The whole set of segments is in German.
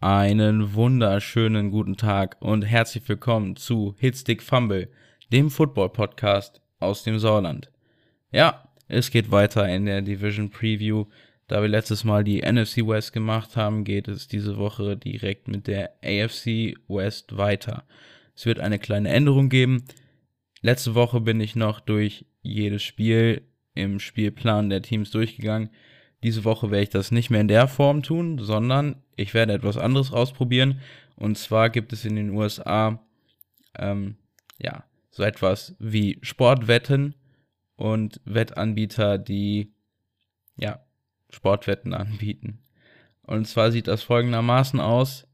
Einen wunderschönen guten Tag und herzlich willkommen zu Hitstick Fumble, dem Football Podcast aus dem Sauerland. Ja, es geht weiter in der Division Preview. Da wir letztes Mal die NFC West gemacht haben, geht es diese Woche direkt mit der AFC West weiter. Es wird eine kleine Änderung geben. Letzte Woche bin ich noch durch jedes Spiel im Spielplan der Teams durchgegangen. Diese Woche werde ich das nicht mehr in der Form tun, sondern ich werde etwas anderes ausprobieren. Und zwar gibt es in den USA ähm, ja so etwas wie Sportwetten und Wettanbieter, die ja Sportwetten anbieten. Und zwar sieht das folgendermaßen aus: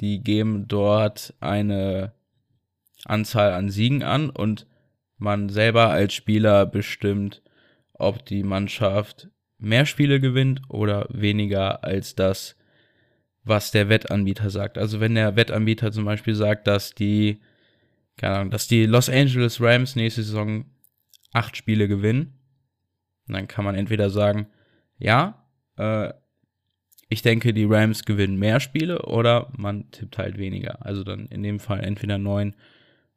Die geben dort eine Anzahl an Siegen an und man selber als Spieler bestimmt, ob die Mannschaft mehr Spiele gewinnt oder weniger als das, was der Wettanbieter sagt. Also wenn der Wettanbieter zum Beispiel sagt, dass die, keine Ahnung, dass die Los Angeles Rams nächste Saison acht Spiele gewinnen, dann kann man entweder sagen, ja, äh, ich denke, die Rams gewinnen mehr Spiele oder man tippt halt weniger. Also dann in dem Fall entweder neun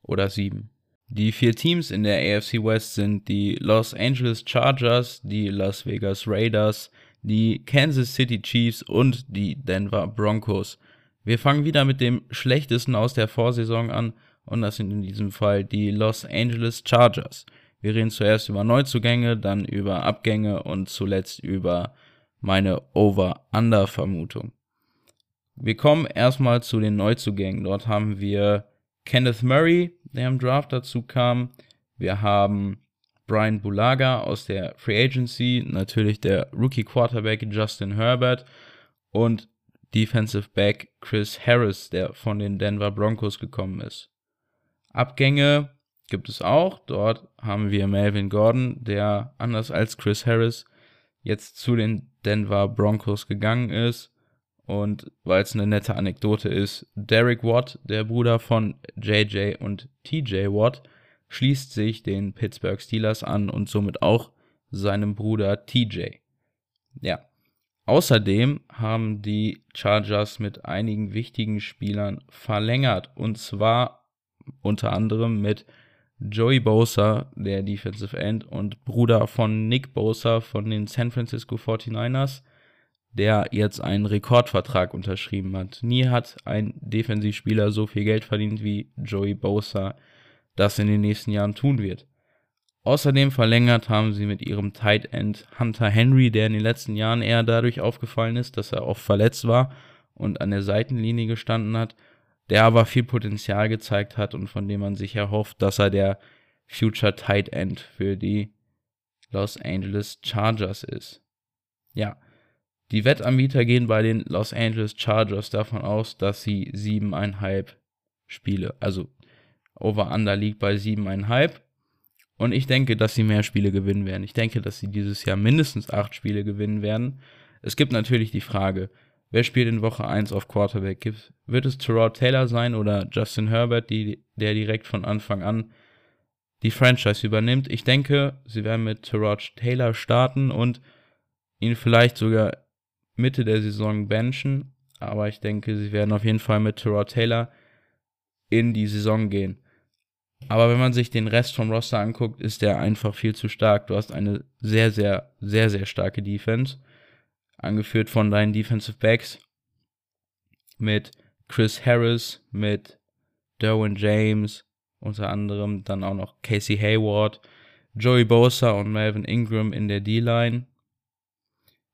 oder sieben. Die vier Teams in der AFC West sind die Los Angeles Chargers, die Las Vegas Raiders, die Kansas City Chiefs und die Denver Broncos. Wir fangen wieder mit dem schlechtesten aus der Vorsaison an und das sind in diesem Fall die Los Angeles Chargers. Wir reden zuerst über Neuzugänge, dann über Abgänge und zuletzt über meine Over-Under-Vermutung. Wir kommen erstmal zu den Neuzugängen. Dort haben wir Kenneth Murray, der im Draft dazu kam. Wir haben Brian Bulaga aus der Free Agency, natürlich der Rookie Quarterback Justin Herbert und Defensive Back Chris Harris, der von den Denver Broncos gekommen ist. Abgänge gibt es auch. Dort haben wir Melvin Gordon, der anders als Chris Harris jetzt zu den Denver Broncos gegangen ist. Und weil es eine nette Anekdote ist, Derek Watt, der Bruder von JJ und TJ Watt, schließt sich den Pittsburgh Steelers an und somit auch seinem Bruder TJ. Ja. Außerdem haben die Chargers mit einigen wichtigen Spielern verlängert und zwar unter anderem mit Joey Bosa, der Defensive End und Bruder von Nick Bosa von den San Francisco 49ers der jetzt einen Rekordvertrag unterschrieben hat. Nie hat ein Defensivspieler so viel Geld verdient wie Joey Bosa das in den nächsten Jahren tun wird. Außerdem verlängert haben sie mit ihrem Tight End Hunter Henry, der in den letzten Jahren eher dadurch aufgefallen ist, dass er oft verletzt war und an der Seitenlinie gestanden hat, der aber viel Potenzial gezeigt hat und von dem man sich erhofft, dass er der Future Tight End für die Los Angeles Chargers ist. Ja, die Wettanbieter gehen bei den Los Angeles Chargers davon aus, dass sie siebeneinhalb Spiele, also Over-Under liegt bei siebeneinhalb. Und ich denke, dass sie mehr Spiele gewinnen werden. Ich denke, dass sie dieses Jahr mindestens acht Spiele gewinnen werden. Es gibt natürlich die Frage, wer spielt in Woche 1 auf Quarterback? Wird es Terrell Taylor sein oder Justin Herbert, die, der direkt von Anfang an die Franchise übernimmt? Ich denke, sie werden mit Terrell Taylor starten und ihn vielleicht sogar Mitte der Saison benchen, aber ich denke, sie werden auf jeden Fall mit Terrell Taylor in die Saison gehen. Aber wenn man sich den Rest vom Roster anguckt, ist der einfach viel zu stark. Du hast eine sehr, sehr, sehr, sehr starke Defense, angeführt von deinen Defensive Backs mit Chris Harris, mit Derwin James, unter anderem dann auch noch Casey Hayward, Joey Bosa und Melvin Ingram in der D-Line.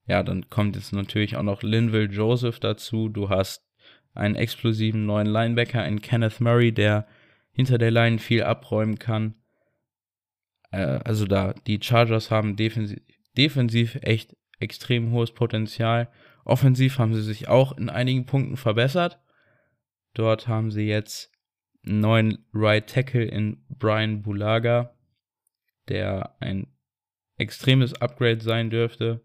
Ja, dann kommt jetzt natürlich auch noch Linville Joseph dazu. Du hast einen explosiven neuen Linebacker in Kenneth Murray, der hinter der Line viel abräumen kann. Äh, also da, die Chargers haben defensiv, defensiv echt extrem hohes Potenzial. Offensiv haben sie sich auch in einigen Punkten verbessert. Dort haben sie jetzt einen neuen Right Tackle in Brian Bulaga, der ein extremes Upgrade sein dürfte.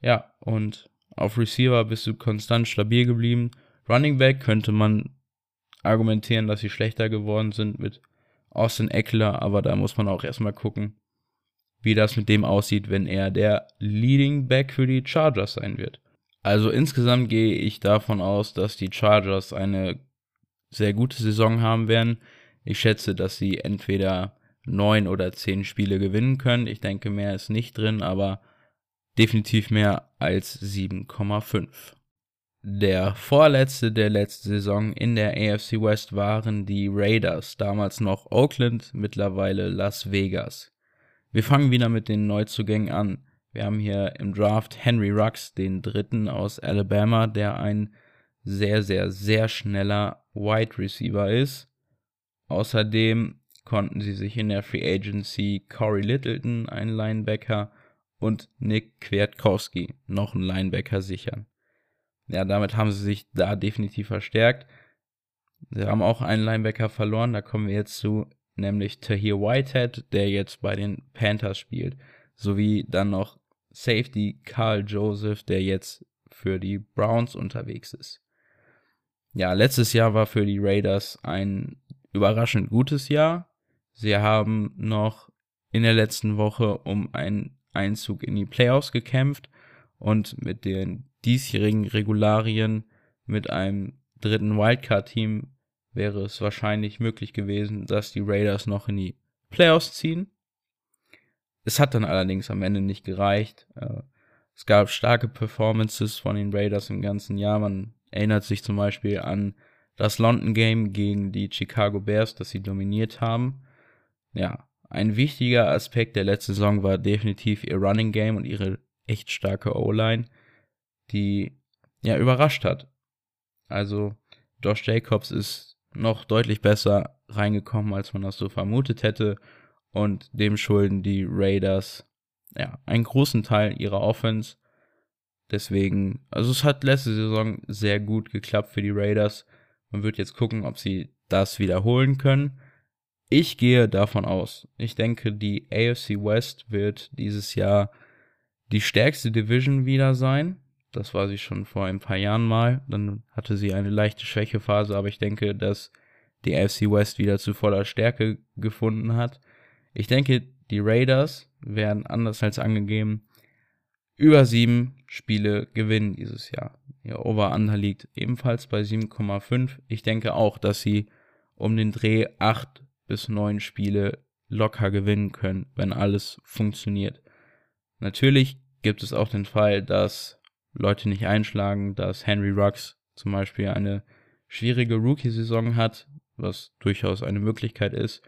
Ja, und auf Receiver bist du konstant stabil geblieben. Running Back könnte man argumentieren, dass sie schlechter geworden sind mit Austin Eckler, aber da muss man auch erstmal gucken, wie das mit dem aussieht, wenn er der Leading Back für die Chargers sein wird. Also insgesamt gehe ich davon aus, dass die Chargers eine sehr gute Saison haben werden. Ich schätze, dass sie entweder neun oder zehn Spiele gewinnen können. Ich denke, mehr ist nicht drin, aber definitiv mehr als 7,5. Der vorletzte der letzten Saison in der AFC West waren die Raiders, damals noch Oakland, mittlerweile Las Vegas. Wir fangen wieder mit den Neuzugängen an. Wir haben hier im Draft Henry Rux, den dritten aus Alabama, der ein sehr, sehr, sehr schneller Wide Receiver ist. Außerdem konnten sie sich in der Free Agency Corey Littleton, einen Linebacker, und Nick Kwiatkowski, noch einen Linebacker, sichern. Ja, damit haben sie sich da definitiv verstärkt. Sie haben auch einen Linebacker verloren, da kommen wir jetzt zu, nämlich Tahir Whitehead, der jetzt bei den Panthers spielt, sowie dann noch Safety Carl Joseph, der jetzt für die Browns unterwegs ist. Ja, letztes Jahr war für die Raiders ein überraschend gutes Jahr. Sie haben noch in der letzten Woche um einen Einzug in die Playoffs gekämpft und mit den diesjährigen Regularien mit einem dritten Wildcard-Team wäre es wahrscheinlich möglich gewesen, dass die Raiders noch in die Playoffs ziehen. Es hat dann allerdings am Ende nicht gereicht. Äh, es gab starke Performances von den Raiders im ganzen Jahr. Man erinnert sich zum Beispiel an das London Game gegen die Chicago Bears, das sie dominiert haben. Ja, ein wichtiger Aspekt der letzten Saison war definitiv ihr Running Game und ihre echt starke O-Line, die ja überrascht hat. Also Josh Jacobs ist noch deutlich besser reingekommen, als man das so vermutet hätte. Und dem schulden die Raiders ja einen großen Teil ihrer Offense. Deswegen, also es hat letzte Saison sehr gut geklappt für die Raiders. Man wird jetzt gucken, ob sie das wiederholen können. Ich gehe davon aus. Ich denke, die AFC West wird dieses Jahr die stärkste Division wieder sein. Das war sie schon vor ein paar Jahren mal. Dann hatte sie eine leichte Schwächephase, aber ich denke, dass die AFC West wieder zu voller Stärke gefunden hat. Ich denke, die Raiders werden anders als angegeben über sieben Spiele gewinnen dieses Jahr. Ihr Over-Under liegt ebenfalls bei 7,5. Ich denke auch, dass sie um den Dreh acht bis neun Spiele locker gewinnen können, wenn alles funktioniert. Natürlich gibt es auch den Fall, dass Leute nicht einschlagen, dass Henry Rux zum Beispiel eine schwierige Rookie-Saison hat, was durchaus eine Möglichkeit ist.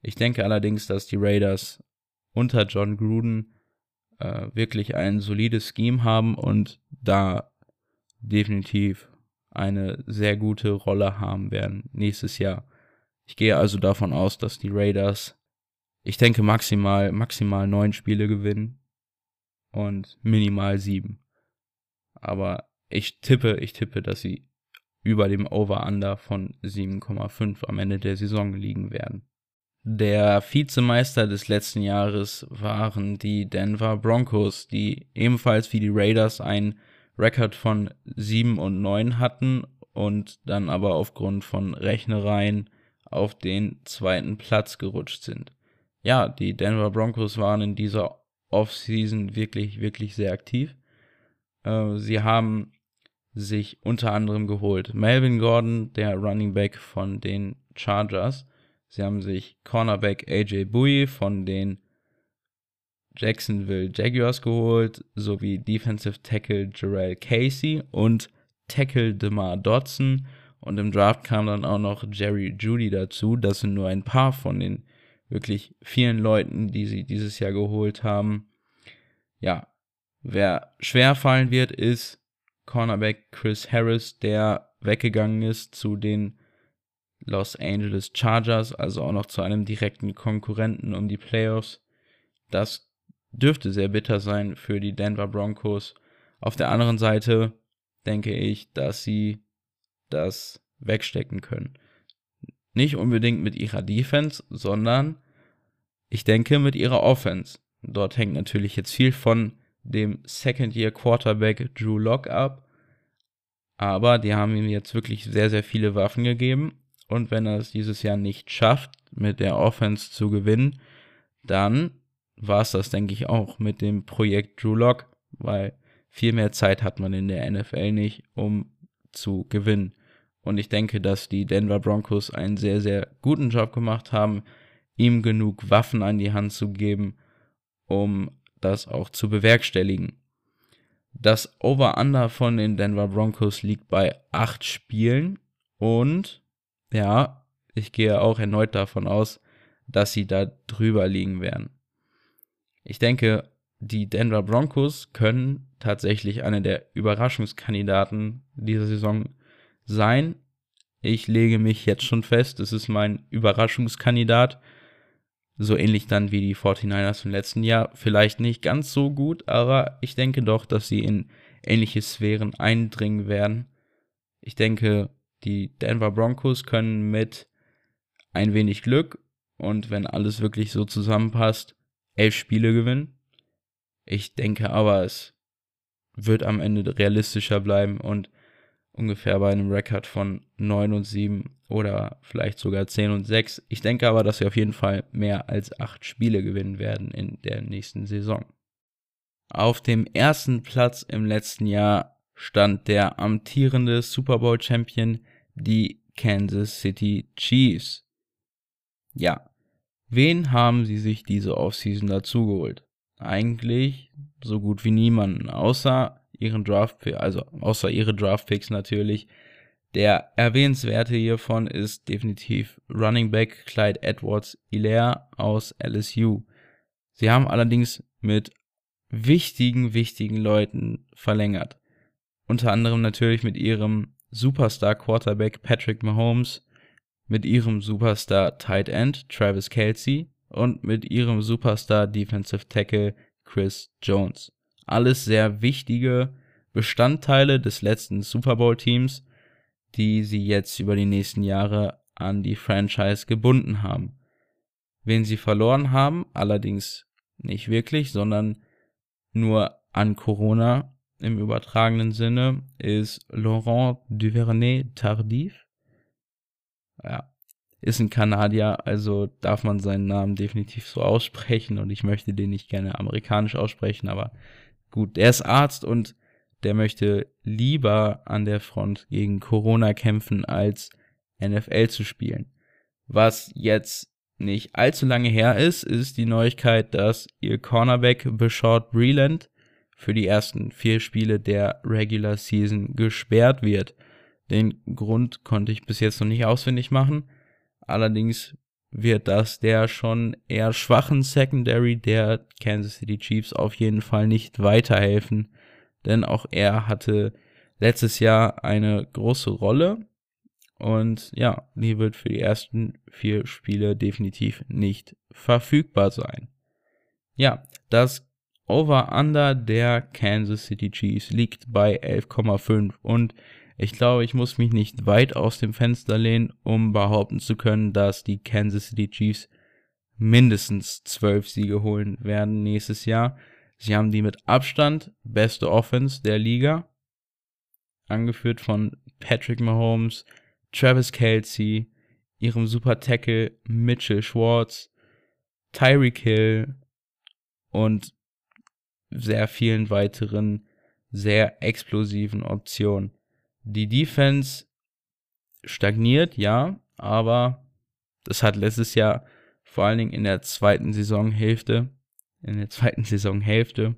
Ich denke allerdings, dass die Raiders unter John Gruden äh, wirklich ein solides Scheme haben und da definitiv eine sehr gute Rolle haben werden nächstes Jahr. Ich gehe also davon aus, dass die Raiders, ich denke maximal, maximal neun Spiele gewinnen und minimal sieben. Aber ich tippe, ich tippe, dass sie über dem Over-Under von 7,5 am Ende der Saison liegen werden. Der Vizemeister des letzten Jahres waren die Denver Broncos, die ebenfalls wie die Raiders einen Rekord von 7 und 9 hatten und dann aber aufgrund von Rechnereien auf den zweiten Platz gerutscht sind. Ja, die Denver Broncos waren in dieser Offseason wirklich, wirklich sehr aktiv. Äh, sie haben sich unter anderem geholt Melvin Gordon, der Running Back von den Chargers. Sie haben sich Cornerback AJ Bowie von den Jacksonville Jaguars geholt, sowie Defensive Tackle Jarrell Casey und Tackle DeMar Dodson. Und im Draft kam dann auch noch Jerry Judy dazu. Das sind nur ein paar von den wirklich vielen Leuten, die sie dieses Jahr geholt haben. Ja, wer schwer fallen wird, ist Cornerback Chris Harris, der weggegangen ist zu den Los Angeles Chargers, also auch noch zu einem direkten Konkurrenten um die Playoffs. Das dürfte sehr bitter sein für die Denver Broncos. Auf der anderen Seite denke ich, dass sie das wegstecken können. Nicht unbedingt mit ihrer Defense, sondern ich denke mit ihrer Offense. Dort hängt natürlich jetzt viel von dem Second-Year-Quarterback Drew Lock ab. Aber die haben ihm jetzt wirklich sehr, sehr viele Waffen gegeben. Und wenn er es dieses Jahr nicht schafft, mit der Offense zu gewinnen, dann war es das, denke ich, auch mit dem Projekt Drew Lock, weil viel mehr Zeit hat man in der NFL nicht, um zu gewinnen. Und ich denke, dass die Denver Broncos einen sehr, sehr guten Job gemacht haben, ihm genug Waffen an die Hand zu geben, um das auch zu bewerkstelligen. Das Over-Under von den Denver Broncos liegt bei acht Spielen und ja, ich gehe auch erneut davon aus, dass sie da drüber liegen werden. Ich denke, die Denver Broncos können tatsächlich eine der Überraschungskandidaten dieser Saison sein. Ich lege mich jetzt schon fest, es ist mein Überraschungskandidat. So ähnlich dann wie die 49ers im letzten Jahr. Vielleicht nicht ganz so gut, aber ich denke doch, dass sie in ähnliche Sphären eindringen werden. Ich denke, die Denver Broncos können mit ein wenig Glück und wenn alles wirklich so zusammenpasst, elf Spiele gewinnen. Ich denke aber, es wird am Ende realistischer bleiben und ungefähr bei einem Rekord von 9 und 7 oder vielleicht sogar 10 und 6. Ich denke aber, dass wir auf jeden Fall mehr als 8 Spiele gewinnen werden in der nächsten Saison. Auf dem ersten Platz im letzten Jahr stand der amtierende Super Bowl Champion, die Kansas City Chiefs. Ja, wen haben sie sich diese Offseason dazugeholt? Eigentlich so gut wie niemanden, außer ihren Draft, also außer ihre Draftpicks natürlich. Der erwähnenswerte hiervon ist definitiv Running Back Clyde Edwards Hilaire aus LSU. Sie haben allerdings mit wichtigen, wichtigen Leuten verlängert. Unter anderem natürlich mit ihrem Superstar Quarterback Patrick Mahomes, mit ihrem Superstar Tight End Travis Kelsey und mit ihrem Superstar Defensive Tackle Chris Jones. Alles sehr wichtige Bestandteile des letzten Super Bowl Teams, die sie jetzt über die nächsten Jahre an die Franchise gebunden haben. Wen sie verloren haben, allerdings nicht wirklich, sondern nur an Corona im übertragenen Sinne, ist Laurent Duvernay-Tardif. Ja, ist ein Kanadier, also darf man seinen Namen definitiv so aussprechen und ich möchte den nicht gerne amerikanisch aussprechen, aber gut, er ist Arzt und der möchte lieber an der Front gegen Corona kämpfen, als NFL zu spielen. Was jetzt nicht allzu lange her ist, ist die Neuigkeit, dass ihr Cornerback Beshard Breland für die ersten vier Spiele der Regular Season gesperrt wird. Den Grund konnte ich bis jetzt noch nicht ausfindig machen. Allerdings wird das der schon eher schwachen Secondary der Kansas City Chiefs auf jeden Fall nicht weiterhelfen, denn auch er hatte letztes Jahr eine große Rolle und ja, die wird für die ersten vier Spiele definitiv nicht verfügbar sein. Ja, das Over-Under der Kansas City Chiefs liegt bei 11,5 und ich glaube, ich muss mich nicht weit aus dem Fenster lehnen, um behaupten zu können, dass die Kansas City Chiefs mindestens zwölf Siege holen werden nächstes Jahr. Sie haben die mit Abstand beste Offense der Liga, angeführt von Patrick Mahomes, Travis Kelsey, ihrem Super Tackle Mitchell Schwartz, Tyreek Hill und sehr vielen weiteren sehr explosiven Optionen. Die Defense stagniert, ja, aber das hat letztes Jahr vor allen Dingen in der zweiten Saisonhälfte, in der zweiten Saisonhälfte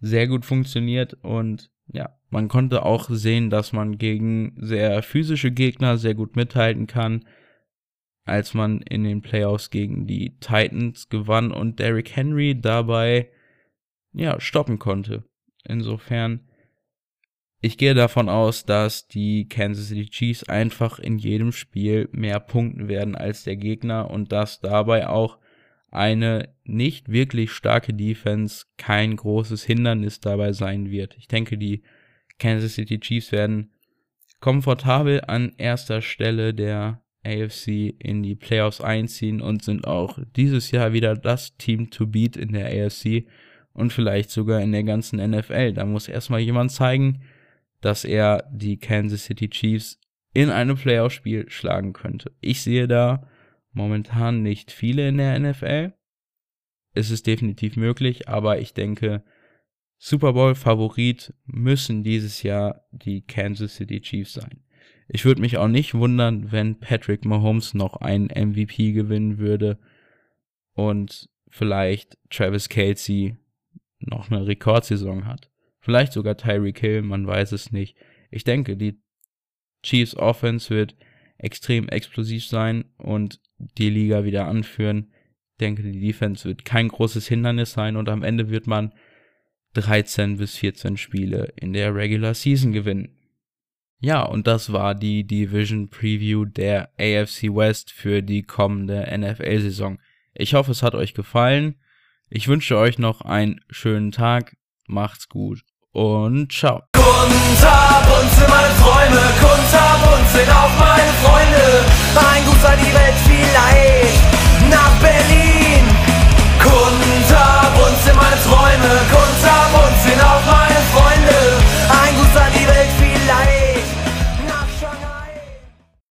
sehr gut funktioniert und ja, man konnte auch sehen, dass man gegen sehr physische Gegner sehr gut mithalten kann, als man in den Playoffs gegen die Titans gewann und Derrick Henry dabei ja stoppen konnte. Insofern ich gehe davon aus, dass die Kansas City Chiefs einfach in jedem Spiel mehr punkten werden als der Gegner und dass dabei auch eine nicht wirklich starke Defense kein großes Hindernis dabei sein wird. Ich denke, die Kansas City Chiefs werden komfortabel an erster Stelle der AFC in die Playoffs einziehen und sind auch dieses Jahr wieder das Team to beat in der AFC und vielleicht sogar in der ganzen NFL. Da muss erstmal jemand zeigen, dass er die Kansas City Chiefs in einem Playoff-Spiel schlagen könnte. Ich sehe da momentan nicht viele in der NFL. Es ist definitiv möglich, aber ich denke, Super Bowl-Favorit müssen dieses Jahr die Kansas City Chiefs sein. Ich würde mich auch nicht wundern, wenn Patrick Mahomes noch einen MVP gewinnen würde und vielleicht Travis Kelsey noch eine Rekordsaison hat. Vielleicht sogar Tyreek Hill, man weiß es nicht. Ich denke, die Chiefs Offense wird extrem explosiv sein und die Liga wieder anführen. Ich denke, die Defense wird kein großes Hindernis sein und am Ende wird man 13 bis 14 Spiele in der Regular Season gewinnen. Ja, und das war die Division Preview der AFC West für die kommende NFL-Saison. Ich hoffe, es hat euch gefallen. Ich wünsche euch noch einen schönen Tag. Macht's gut und ciao. Kunterbunt sind meine Träume, kunterbunt sind auch meine Freunde. Ein Gut sei die Welt vielleicht. Na,